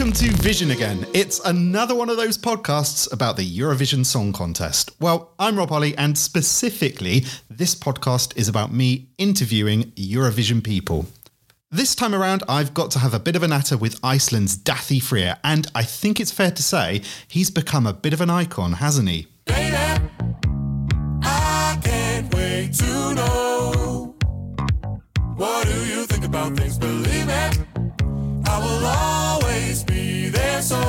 Welcome to Vision Again. It's another one of those podcasts about the Eurovision Song Contest. Well, I'm Rob Holly, and specifically, this podcast is about me interviewing Eurovision people. This time around, I've got to have a bit of a natter with Iceland's Dathi Freyr, and I think it's fair to say he's become a bit of an icon, hasn't he? What do you think about things? Believe me, I will always be there so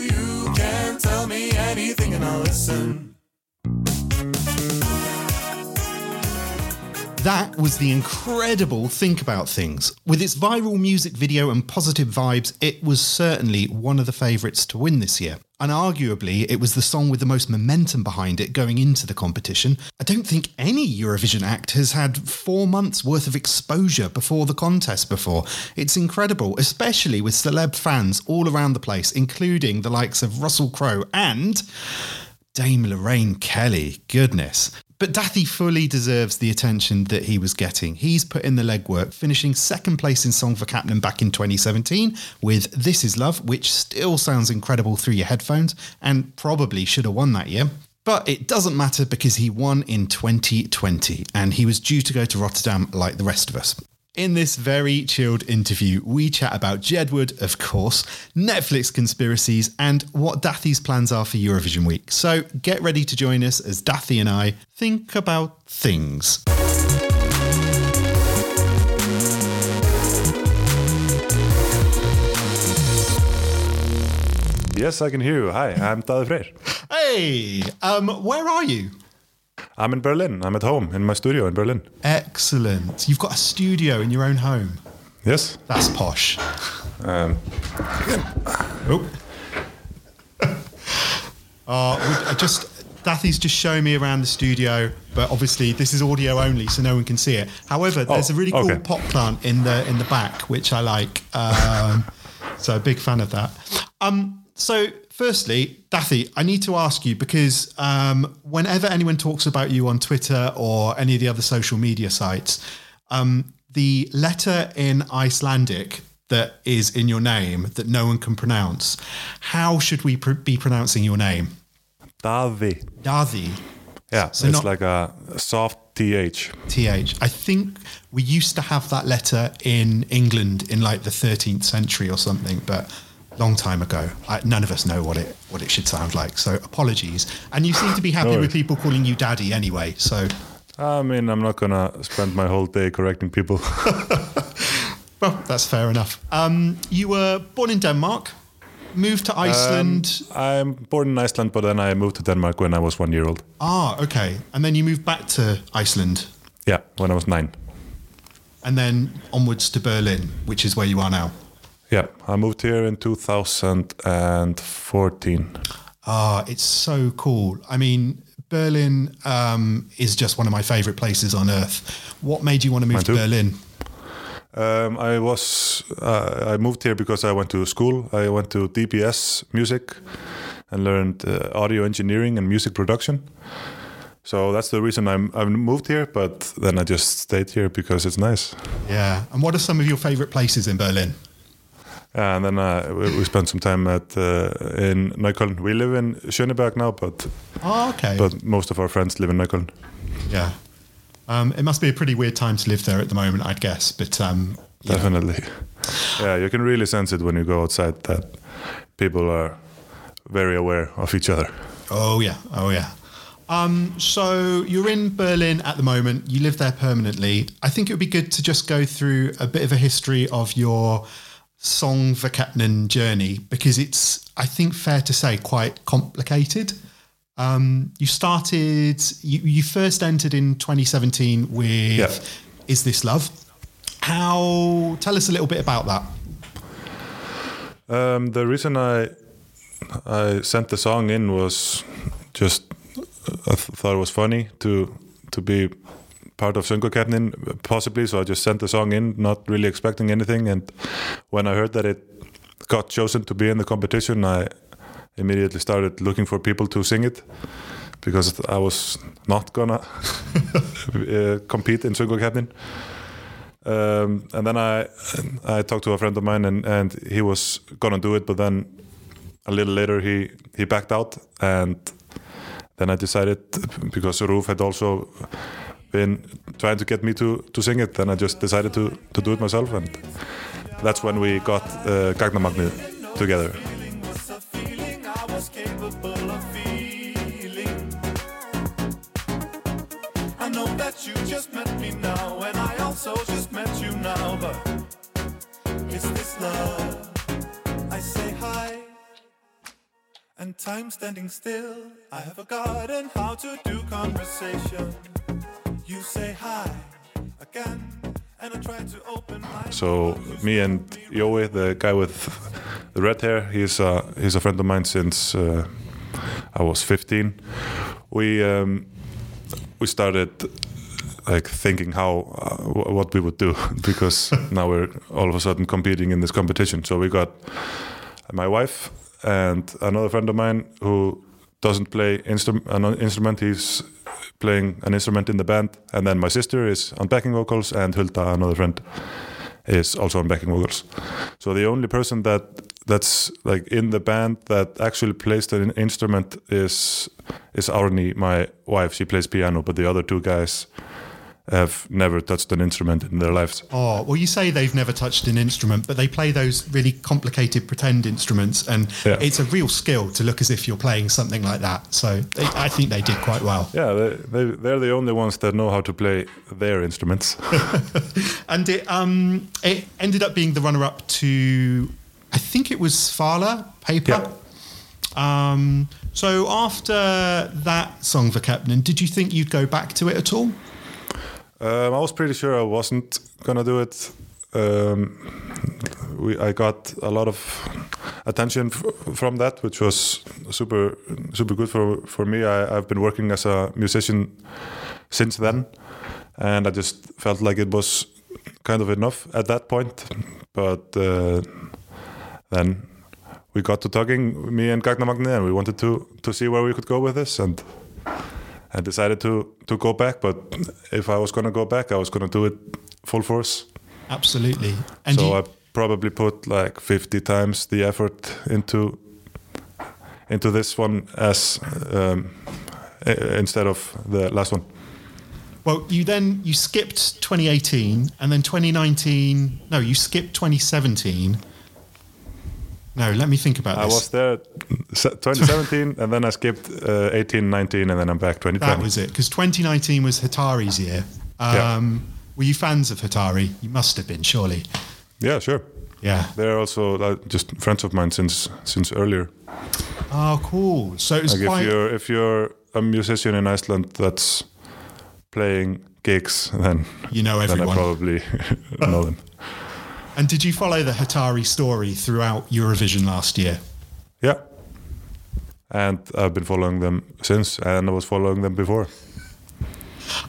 you can tell me anything and I'll listen. That was the incredible Think About Things. With its viral music video and positive vibes, it was certainly one of the favourites to win this year. And arguably, it was the song with the most momentum behind it going into the competition. I don't think any Eurovision act has had four months worth of exposure before the contest before. It's incredible, especially with celeb fans all around the place, including the likes of Russell Crowe and Dame Lorraine Kelly. Goodness. But Dathi fully deserves the attention that he was getting. He's put in the legwork, finishing second place in Söngvakeppnin back in 2017 with This Is Love, which still sounds incredible through your headphones and probably should have won that year. But it doesn't matter because he won in 2020 and he was due to go to Rotterdam like the rest of us. In this very chilled interview, we chat about Jedward, of course, Netflix conspiracies, and what Dathi's plans are for Eurovision week. So get ready to join us as Dathi and I think about things. Yes, I can hear you. Hi, I'm Daði Freyr. Hey, um, where are you? I'm in Berlin. I'm at home in my studio in Berlin. Excellent. You've got a studio in your own home. Yes. That's posh. Um, Oh. uh, I just Dathy's just showing me around the studio, but obviously this is audio only, so no one can see it. However, there's a Oh, really cool okay. pot plant in the in the back, which I like. Um, so a big fan of that. Um, so firstly, Dathy, I need to ask you because um, whenever anyone talks about you on Twitter or any of the other social media sites, um, the letter in Icelandic that is in your name that no one can pronounce. How should we pr- be pronouncing your name? Daði. Dathi, Yeah, So it's not- like a soft th. th. I think we used to have that letter in England in like the 13th century or something, but long time ago. I, none of us know what it what it should sound like. So apologies. And you seem to be happy No with people calling you daddy anyway. So I mean, I'm not gonna spend my whole day correcting people. well, that's fair enough. Um, you were born in Denmark, moved to Iceland. I'm born in Iceland, but then I moved to Denmark when I was one year old. ah, okay. And then you moved back to Iceland Yeah, when I was nine. and then onwards to Berlin, which is where you are now. Yeah, I moved here in 2014. Ah, it's so cool. I mean, Berlin um, is just one of my favorite places on earth. What made you want to move to. Berlin? Um, I was uh, I moved here because I went to school. I went to DBS Music and learned uh, audio engineering and music production. So that's the reason I'm I moved here. But then I just stayed here because it's nice. Yeah. And what are some of your favorite places in Berlin? And then uh, we, we spent some time at uh, in Neukölln. We live in Schöneberg now, but Oh, okay. but most of our friends live in Neukölln. yeah. Um, it must be a pretty weird time to live there at the moment, I'd guess. But um. Definitely. Yeah, you can really sense it when you go outside that people are very aware of each other. Oh yeah, oh yeah. Um, so you're in Berlin at the moment. You live there permanently. I think it would be good to just go through a bit of a history of your Söngvakeppnin journey because it's, I think, fair to say, quite complicated. Um, you started. You, you first entered in 2017 with Yeah. "Is This Love." How? Tell us a little bit about that. Um, the reason I I sent the song in was just I th- thought it was funny to to be part of Söngvakeppnin possibly. So I just sent the song in, not really expecting anything. And when I heard that it got chosen to be in the competition, I immediately started looking for people to sing it because I was not gonna uh, compete in Söngvakeppnin. Um, and then I I talked to a friend of mine, and, and he was gonna do it, but then a little later he he backed out, and then I decided because Roof had also been trying to get me to to sing it, and I just decided to to do it myself, and that's when we got uh, Gagnamagnið together. Feeling was a feeling I was capable of feeling. I know that you just met me now, and I also just met you now, but is this love? I say hi, and time standing still. I have forgotten how to do conversation. So me and Joey, the guy with the red hair, he's a he's a friend of mine since uh, I was 15. We um, we started like thinking how uh, what we would do because now we're all of a sudden competing in this competition. So we got my wife and another friend of mine who doesn't play instrum- an instrument. He's playing an instrument in the band, and then my sister is on backing vocals, and Hulda, another friend, is also on backing vocals. So the only person that that's like in the band that actually plays the instrument is is Árný, my wife. She plays piano, but the other two guys have never touched an instrument in their lives. Oh, well, you say they've never touched an instrument, but they play those really complicated pretend instruments, and Yeah. it's a real skill to look as if you're playing something like that. So they, I think they did quite well. Yeah, they, they, they're the only ones that know how to play their instruments. And it um it ended up being the runner up to I think it was Svala paper. Um so after that song for Captain, did you think you'd go back to it at all? Um, I was pretty sure I wasn't gonna do it. Um, we, I got a lot of attention from that, which was super, super good for for me. I, I've been working as a musician since then, and I just felt like it was kind of enough at that point. But uh, then we got to talking, me and Gagnamagnið, and we wanted to to see where we could go with this, and I decided to to go back. But if I was going to go back, I was going to do it full force. Absolutely. And so you, I probably put like 50 times the effort into into this one as um, instead of the last one. well, you then you skipped 2018 and then 2019. No, you skipped 2017. No, let me think about I this. I was there 2017, and then I skipped uh, 18, 19, and then I'm back 2020. That was it, because 2019 was Hatari's year. Um, Yeah. Were you fans of Hatari? You must have been, surely. Yeah, sure. Yeah. They're also just friends of mine since since earlier. Oh, cool. So it was Like if you're if you're a musician in Iceland that's playing gigs, then You know everyone. then I everyone. probably know them. And did you follow the Hatari story throughout Eurovision last year? Yeah, and I've been following them since, and I was following them before.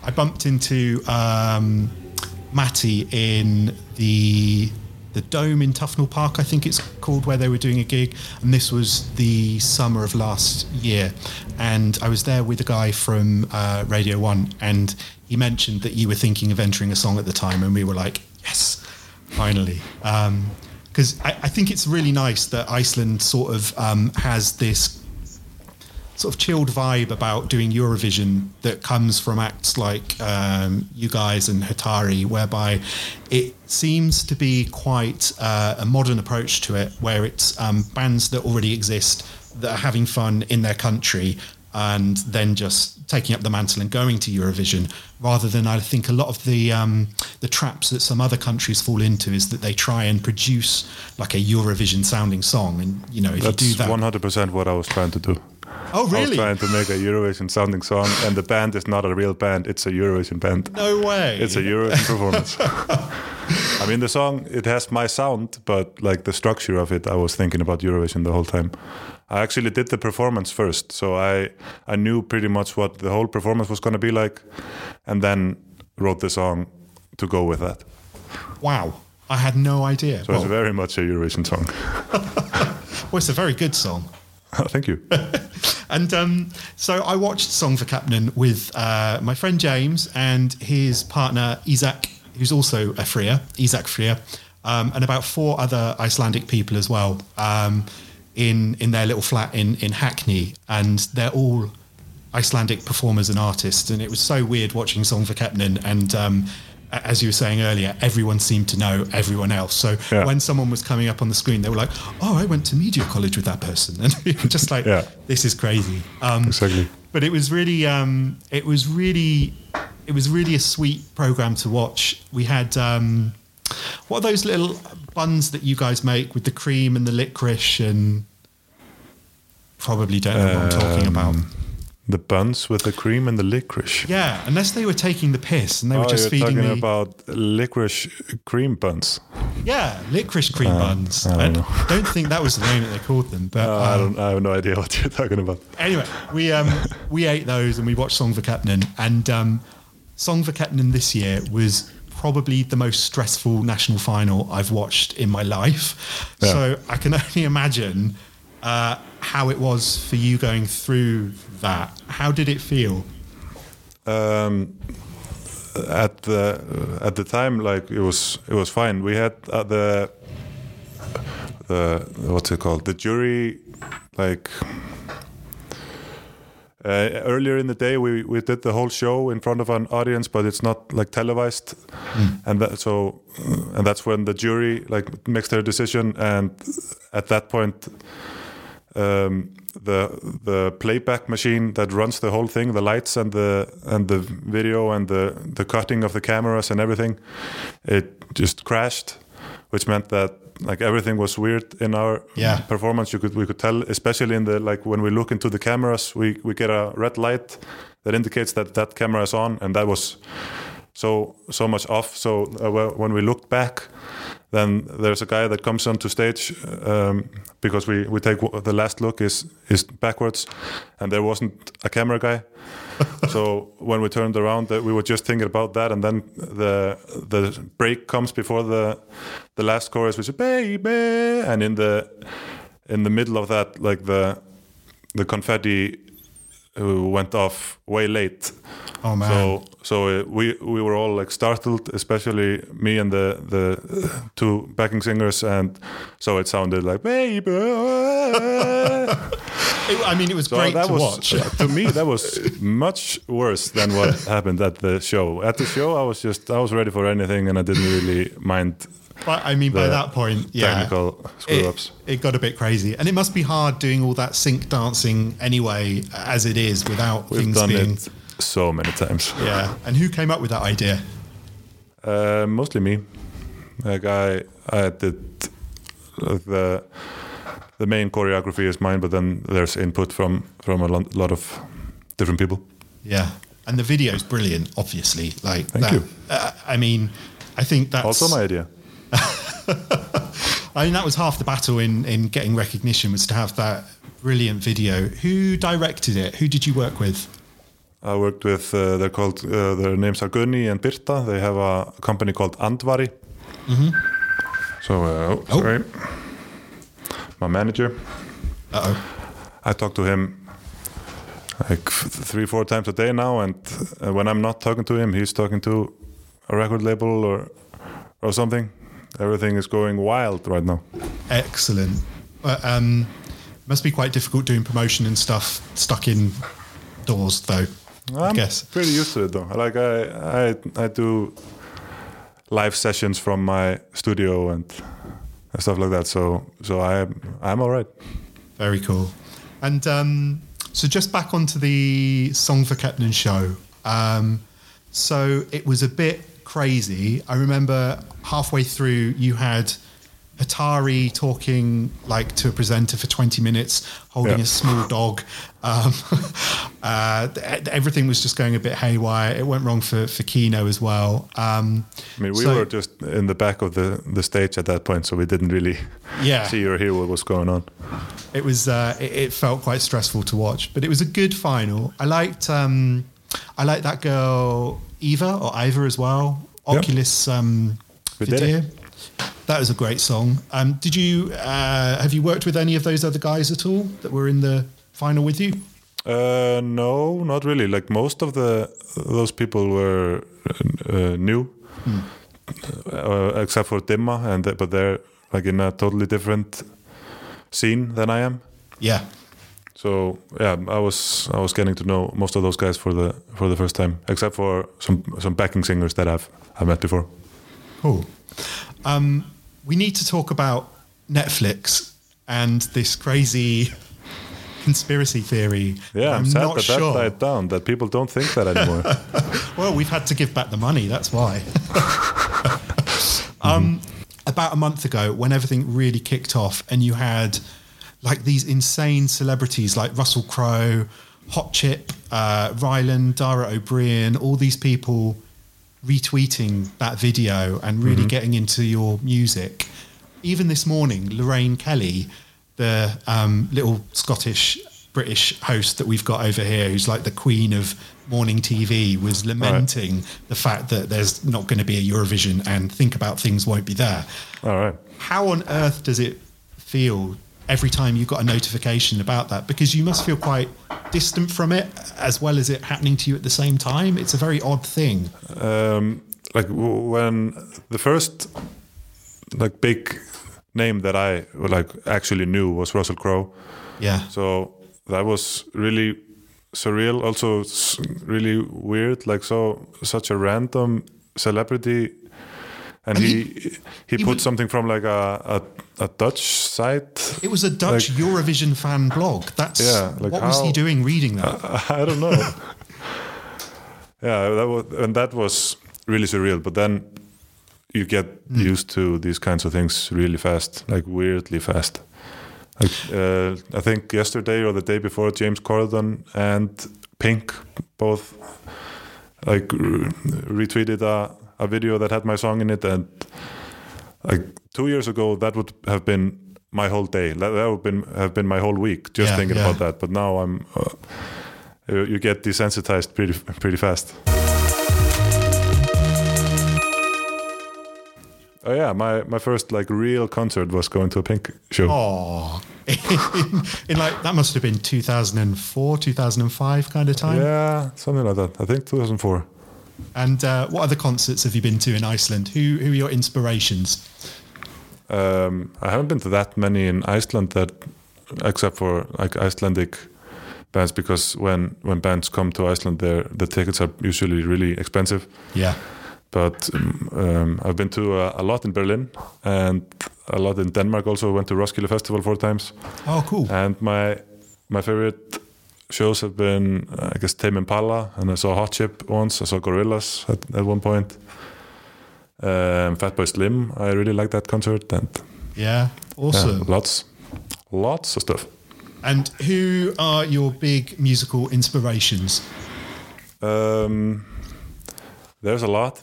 I bumped into um, Matty in the the dome in Tufnell Park, I think it's called, where they were doing a gig, and this was the summer of last year. And I was there with a guy from uh, Radio One, and he mentioned that you were thinking of entering a song at the time, and we were like, yes, finally. Because I, I think it's really nice that Iceland sort of um, has this sort of chilled vibe about doing Eurovision that comes from acts like um, you guys and Hatari, whereby it seems to be quite uh, a modern approach to it, where it's um, bands that already exist that are having fun in their country and then just taking up the mantle and going to Eurovision, rather than I think a lot of the um, the traps that some other countries fall into is that they try and produce like a Eurovision sounding song, and you know if That's you do that, 100% what I was trying to do. oh I was really? trying to make a Eurovision sounding song, and the band is not a real band; it's a Eurovision band. No way. It's a Eurovision performance. I mean, the song it has my sound, but like the structure of it, I was thinking about Eurovision the whole time. I actually did the performance first, so I I knew pretty much what the whole performance was going to be like, and then wrote the song to go with that. wow. I had no idea. So well, it's very much a Eurovision song. well, it's a very good song. Thank you. And um, so I watched Song for Captain with uh, my friend James and his partner Isaac who's also a Freer, Isaac Freer, um, and about four other Icelandic people as well um, in in their little flat in in Hackney, and they're all Icelandic performers and artists, and it was so weird watching Söngvakeppnin and. Um, as you were saying earlier, everyone seemed to know everyone else. So Yeah. when someone was coming up on the screen, they were like, "Oh, I went to media college with that person," and just like, Yeah. "This is crazy." Um, Exactly. but it was really um, it was really it was really a sweet program to watch we had um, what are those little buns that you guys make with the cream and the licorice and probably don't know what i'm talking about Um, The buns with the cream and the licorice. yeah unless they were taking the piss and they were oh, just you're feeding talking me about licorice cream buns. yeah licorice cream buns Uh, I don't I don't think that was the name that they called them but Uh, I um, don't. I have no idea what you're talking about. anyway, we um, we ate those and we watched Söngvakeppnin. And um, Söngvakeppnin this year was probably the most stressful national final I've watched in my life. Yeah. So I can only imagine uh, how it was for you going through that. How did it feel? Um, at the at the time, like it was it was fine. We had uh, the the what's it called? The jury, like. Uh, earlier in the day, we, we did the whole show in front of an audience, but it's not like televised, and that, so uh, and that's when the jury like makes their decision, and at that point, um, the the playback machine that runs the whole thing, the lights and the and the video and the the cutting of the cameras and everything, it just crashed, which meant that like everything was weird in our Yeah. performance. You could we could tell, especially in the like when we look into the cameras, we we get a red light that indicates that that camera is on, and that was so so much off. So uh, well, when we looked back, then there's a guy that comes onto stage um, because we we take w- the last look is is backwards, and there wasn't a camera guy. so when we turned around, uh, we were just thinking about that, and then the the break comes before the the last chorus, which is baby, and in the in the middle of that, like the the confetti uh, went off way late. Oh, man. So so uh, we we were all like startled, especially me and the the two backing singers, and so it sounded like baby. It, I mean, it was So great that to was watch. to me that was much worse than what happened at the show. At the show, I was just I was ready for anything, and I didn't really mind But I mean, by that point, yeah, technical screw it, ups. it got a bit crazy, and it must be hard doing all that sync dancing anyway, as it is, without We've things done being. it so many times. Yeah, and who came up with that idea? Uh, mostly me. Like I, I did uh, the the main choreography is mine, but then there's input from from a lot of different people. Yeah, and the video is brilliant. Obviously, like Thank that. you. Uh, I mean, I think that's Also my idea. I mean, that was half the battle in in getting recognition was to have that brilliant video. Who directed it? Who did you work with? I worked with. Uh, they're called. Uh, their names are Gunni and Birta. They have a company called Andvari. So, uh, oh, Oh. sorry. My manager. Uh oh. I talk to him like three, four times a day now, and uh, when I'm not talking to him, he's talking to a record label or or something. Everything is going wild right now. Excellent. Uh, um, must be quite difficult doing promotion and stuff stuck in doors, though. I I'm guess. pretty used to it though. Like I, I, I do live sessions from my studio and and stuff like that. So, so I, I'm all right. Very cool. And um, so just back onto the Söngvakeppnin show. Um, so it was a bit crazy. I remember halfway through you had Hatari talking like to a presenter for 20 minutes, holding Yeah. a small dog. Um, uh, everything was just going a bit haywire. It went wrong for, for Kino as well. Um, I mean, we so- were just in the back of the, the stage at that point, so we didn't really Yeah. see or hear what was going on. it was uh, it, it felt quite stressful to watch, but it was a good final. I liked um, I liked that girl Eva or Iva as well. Yeah. Oculus um, We did video. That was a great song. Um, did you uh, have you worked with any of those other guys at all that were in the final with you? Uh, no, not really. Like most of the those people were uh, new uh, except for Dimma, and but they're like in a totally different scene than I am. Yeah. So yeah, I was I was getting to know most of those guys for the for the first time, except for some some backing singers that I've I've met before. Cool. Um, we need to talk about Netflix and this crazy conspiracy theory. Yeah, I'm, I'm sad not that sure. that died down. That people don't think that anymore. Well, we've had to give back the money. That's why. um, about a month ago, when everything really kicked off, and you had like these insane celebrities like Russell Crowe, Hot Chip, uh, Rylan, Dara Ó Briain, all these people retweeting that video and really getting into your music. Even this morning, Lorraine Kelly, the um, little Scottish British host that we've got over here, who's like the queen of morning TV, was lamenting the fact that there's not going to be a Eurovision and Think About Things won't be there. All right. How on earth does it feel every time you got a notification about that? Because you must feel quite distant from it as well as it happening to you at the same time. It's a very odd thing. um, like when the first like big name that I like actually knew was Russell Crowe. Yeah. So that was really surreal. Also really weird. Like so such a random celebrity, and he he- he, put was- something from like a a, a Dutch site. It was a Dutch Like- Eurovision fan blog. That's Yeah, like what was he doing reading that? I don't know. yeah, that was and that was really surreal. But then you get used to these kinds of things really fast, like weirdly fast. Like uh, I think yesterday or the day before, James Corden and Pink both like retweeted a, a video that had my song in it, and like two years ago, that would have been my whole day. That, would been have been my whole week just Yeah, thinking yeah. about that. But now I'm. Uh, you get desensitized pretty pretty fast. Oh yeah, my, my first like real concert was going to a Pink show. Oh, in, in like that must have been 2004, 2005 kind of time. Yeah, something like that. I think 2004. And uh, what other concerts have you been to in Iceland? Who who are your inspirations? Um, I haven't been to that many in Iceland that, except for like Icelandic bands, because when when bands come to Iceland, their the tickets are usually really expensive. Yeah. But um, um, I've been to a, a lot in Berlin and a lot in Denmark. Also went to Roskilde Festival four times. Oh, cool. And my my favorite shows have been, uh, I guess, Tame Impala, and I saw Hot Chip once. I saw Gorillaz at, at one point. Um, Fatboy Slim, I really liked that concert, and yeah. Awesome. yeah, lots, lots of stuff. And who are your big musical inspirations? Um, there's a lot.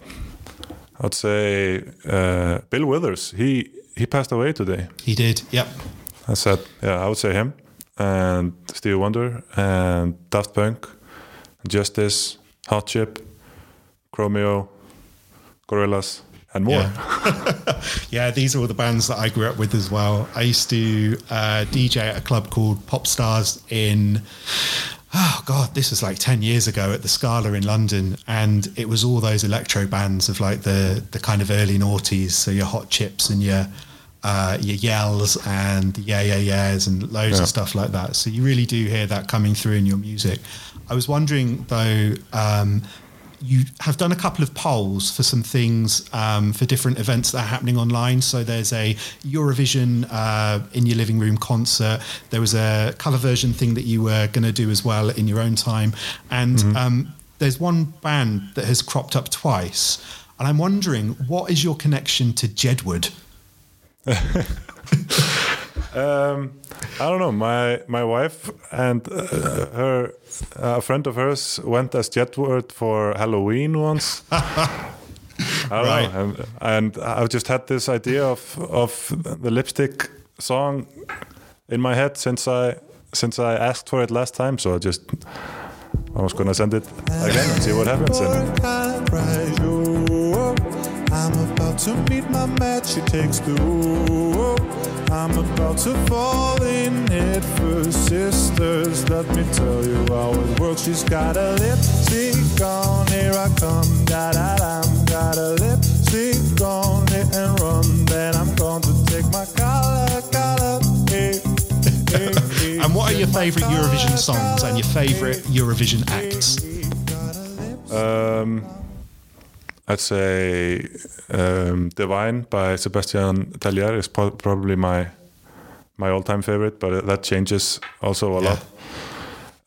I'd say uh, Bill Withers. He he passed away today. He did. Yep. I said, yeah, I would say him and Stevie Wonder and Daft Punk, Justice, Hot Chip, Chromeo, Gorillaz, and more. Yeah. yeah, these are all the bands that I grew up with as well. I used to uh, DJ at a club called Popstarz in, oh God, this was like 10 years ago at the Scala in London. And it was all those electro bands of like the, the kind of early noughties. So your Hot Chips and your, uh, your Yells and the Yeah Yeah Yeahs and loads Yeah. of stuff like that. So you really do hear that coming through in your music. I was wondering though, um, you have done a couple of polls for some things um, for different events that are happening online. So there's a Eurovision uh, in your living room concert. There was a cover version thing that you were going to do as well in your own time. And um, there's one band that has cropped up twice. And I'm wondering, what is your connection to Jedward? Um, I don't know. My my wife and uh, her a friend of hers went as Jedward for Halloween once. I don't Right. know, and, and I've just had this idea of of the lipstick song in my head since I since I asked for it last time. So I just I was gonna send it again and see what happens to meet my match, it takes the oh, I'm about to fall in it. first, sisters. Let me tell you how it works. She's got a lipstick on, here I come, da da da. Got a lipstick on, hit and run. Then I'm going to take my collar, collar, eh, eh, eh, and what are your favourite Eurovision songs and your favourite Eurovision acts? Um. I'd say um, "Divine" by Sebastian Tellier is po- probably my my all-time favorite, but that changes also a Yeah. lot.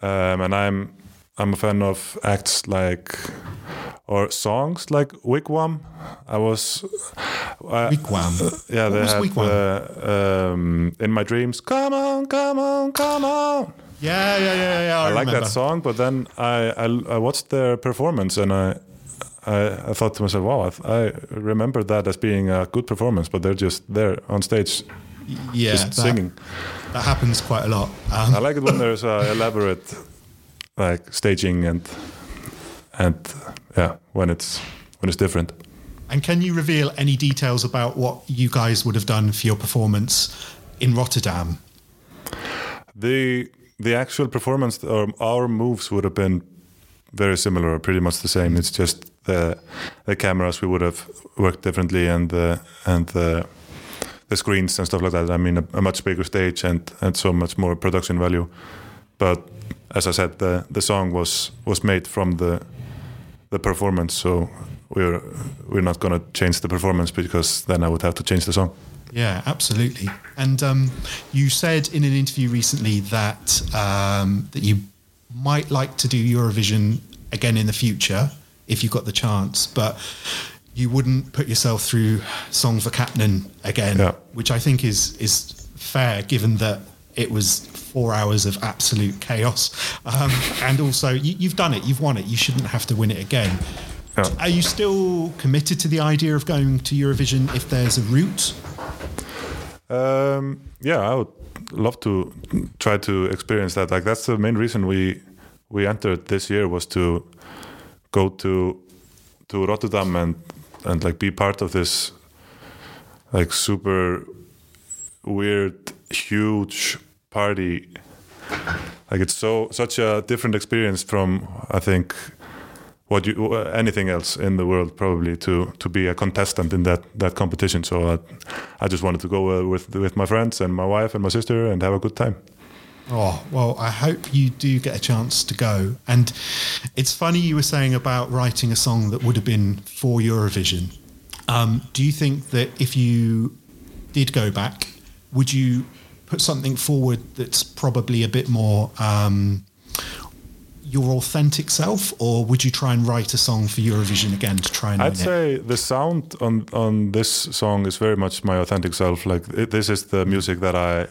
Um, and I'm I'm a fan of acts like or songs like Wigwam. I was I, Wigwam. yeah, they was had Wigwam? uh, um, in my dreams. Come on, come on, come on. Yeah, yeah, yeah, yeah. I, I, like that song, but then I, I I watched their performance and I I, I thought to myself, wow, I, th- I remember that as being a good performance, but they're just there on stage Yeah, just that, singing. that happens quite a lot. Um, I like it when there's a elaborate like staging and and yeah, when it's when it's different. and can you reveal any details about what you guys would have done for your performance in Rotterdam? The the actual performance or our moves would have been very similar, pretty much the same. It's just the the cameras we would have worked differently, and the and the the screens and stuff like that. I mean, a, a much bigger stage and and so much more production value. But as I said, the the song was was made from the the performance, so we're we're not gonna change the performance because then I would have to change the song. Yeah, absolutely. And um, you said in an interview recently that um, that you might like to do Eurovision again in the future if you got the chance, but you wouldn't put yourself through Söngvakeppnin again, Yeah. which I think is is fair given that it was four hours of absolute chaos. Um, and also, you, you've done it, you've won it, you shouldn't have to win it again. Yeah. Are you still committed to the idea of going to Eurovision if there's a route? Um, yeah, I would love to try to experience that. Like that's the main reason we we entered this year was to go to to Rotterdam and and like be part of this like super weird huge party. Like it's so such a different experience from I think what you anything else in the world probably to to be a contestant in that that competition. So I, I just wanted to go uh, with with my friends and my wife and my sister and have a good time. Oh, well, I hope you do get a chance to go. And it's funny you were saying about writing a song that would have been for Eurovision. Um, do you think that if you did go back, would you put something forward that's probably a bit more um, your authentic self, or would you try and write a song for Eurovision again to try and I'd win it? say the sound on on this song is very much my authentic self. Like it, this is the music that I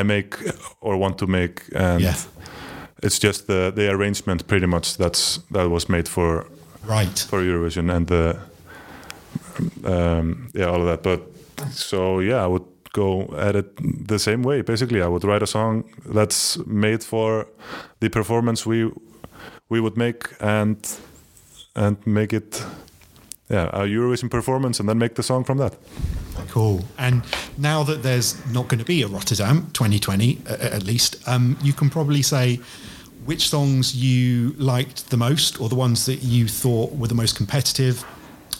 I make or want to make, and Yeah. it's just the the arrangement pretty much that's that was made for Right. for Eurovision and the um, yeah all of that. But so yeah, I would go at it the same way. Basically, I would write a song that's made for the performance we we would make and and make it yeah a Eurovision performance and then make the song from that. Cool. And now that there's not going to be a Rotterdam 2020, uh, at least, um, you can probably say which songs you liked the most, or the ones that you thought were the most competitive,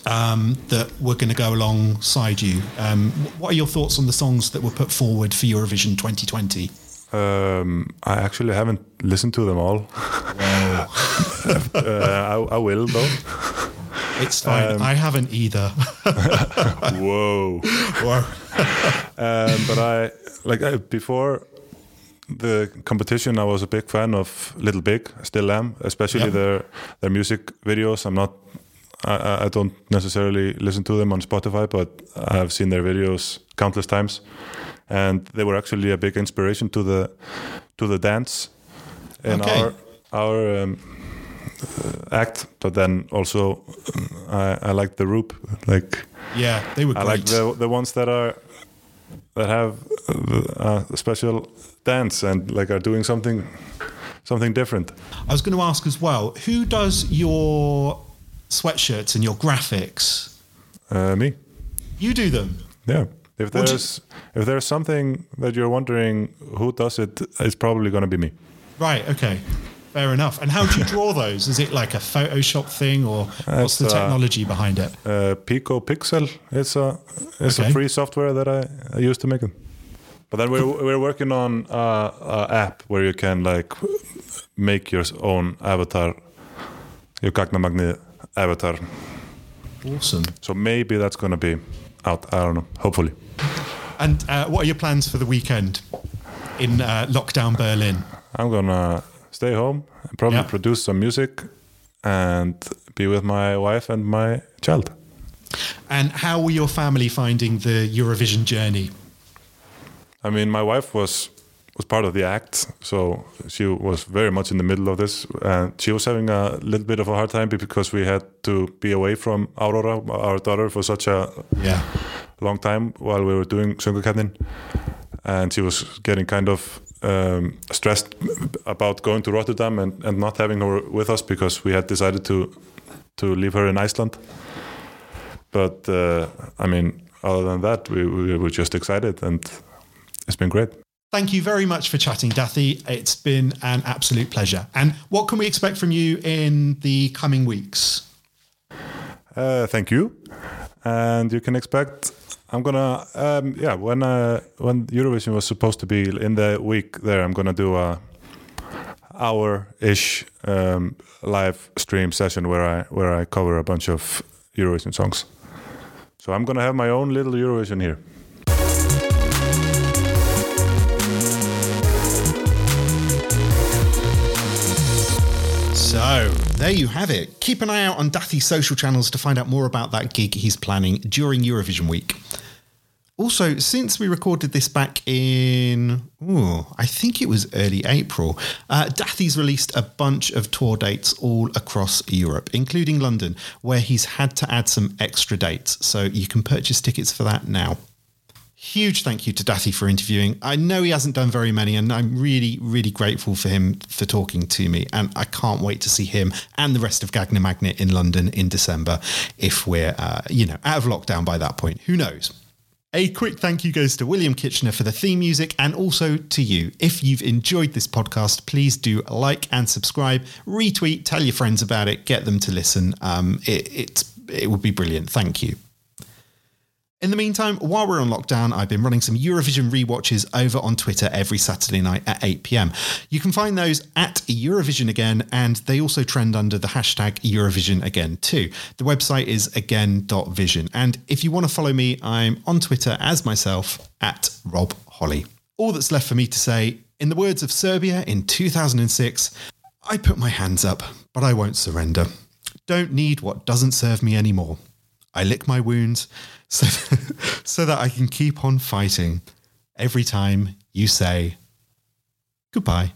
um, that were going to go alongside you. Um, what are your thoughts on the songs that were put forward for Eurovision 2020? Um, I actually haven't listened to them all. uh, I, I will though. It's fine. I haven't either. Whoa. Whoa. um, but I like I, before the competition, I was a big fan of Little Big. I still am, especially Yeah. their their music videos. I'm not. I, I- don't necessarily listen to them on Spotify, but I have seen their videos countless times, and they were actually a big inspiration to the to the dance in Okay. our our um, uh, act. But then also, um, I, I like the Roop, like. Yeah, they were I great. like the the ones that are that have uh, a special dance and like are doing something something different. I was going to ask as well, who does your sweatshirts and your graphics? Uh, me, You do them. yeah. If Would you- there's if there's something that you're wondering who does it, it's probably gonna be me. Right. Okay. Fair enough. And how do you draw those? Is it like a Photoshop thing, or what's the It's, uh, technology behind it? Uh, Pico Pixel, it's a it's Okay. a free software that I, I use to make them. But then we're we're working on uh, a app where you can like make your own avatar, your Gagnamagni avatar. Awesome. So maybe that's gonna be out. I don't know. Hopefully. And uh, what are your plans for the weekend in uh, lockdown Berlin? I'm gonna stay home and probably Yeah. produce some music and be with my wife and my child. And how were your family finding the Eurovision journey? I mean, my wife was was part of the act, so she was very much in the middle of this, and she was having a little bit of a hard time because we had to be away from Aurora, our daughter, for such a Yeah. long time while we were doing Söngvakeppnin, and she was getting kind of um, stressed about going to Rotterdam and, and not having her with us because we had decided to to leave her in Iceland. But uh, I mean, other than that, we, we were just excited, and it's been great. Thank you very much for chatting, Dathi. It's been an absolute pleasure. And what can we expect from you in the coming weeks? Uh, thank you, and you can expect. I'm gonna, um, yeah, when uh, when Eurovision was supposed to be in the week there, I'm gonna do a hour-ish um, live stream session where I where I cover a bunch of Eurovision songs. So I'm gonna have my own little Eurovision here. So, there you have it. Keep an eye out on Dathi's social channels to find out more about that gig he's planning during Eurovision week. Also, since we recorded this back in, ooh, I think it was early April, uh, Dathy's released a bunch of tour dates all across Europe, including London, where he's had to add some extra dates. So you can purchase tickets for that now. Huge thank you to Dathi for interviewing. I know he hasn't done very many, and I'm really, really grateful for him for talking to me. And I can't wait to see him and the rest of Gagnamagnið in London in December if we're, uh, you know, out of lockdown by that point. Who knows? A quick thank you goes to William Kitchener for the theme music and also to you. If you've enjoyed this podcast, please do like and subscribe, retweet, tell your friends about it, get them to listen. Um, it, it, it would be brilliant. Thank you. In the meantime, while we're on lockdown, I've been running some Eurovision rewatches over on Twitter every Saturday night at 8 pm. You can find those at Eurovision Again, and they also trend under the hashtag Eurovision Again too. The website is again.vision. And if you want to follow me, I'm on Twitter as myself at Rob Holly. All that's left for me to say, in the words of Serbia in 2006, I put my hands up, but I won't surrender. Don't need what doesn't serve me anymore. I lick my wounds so, so that I can keep on fighting every time you say goodbye.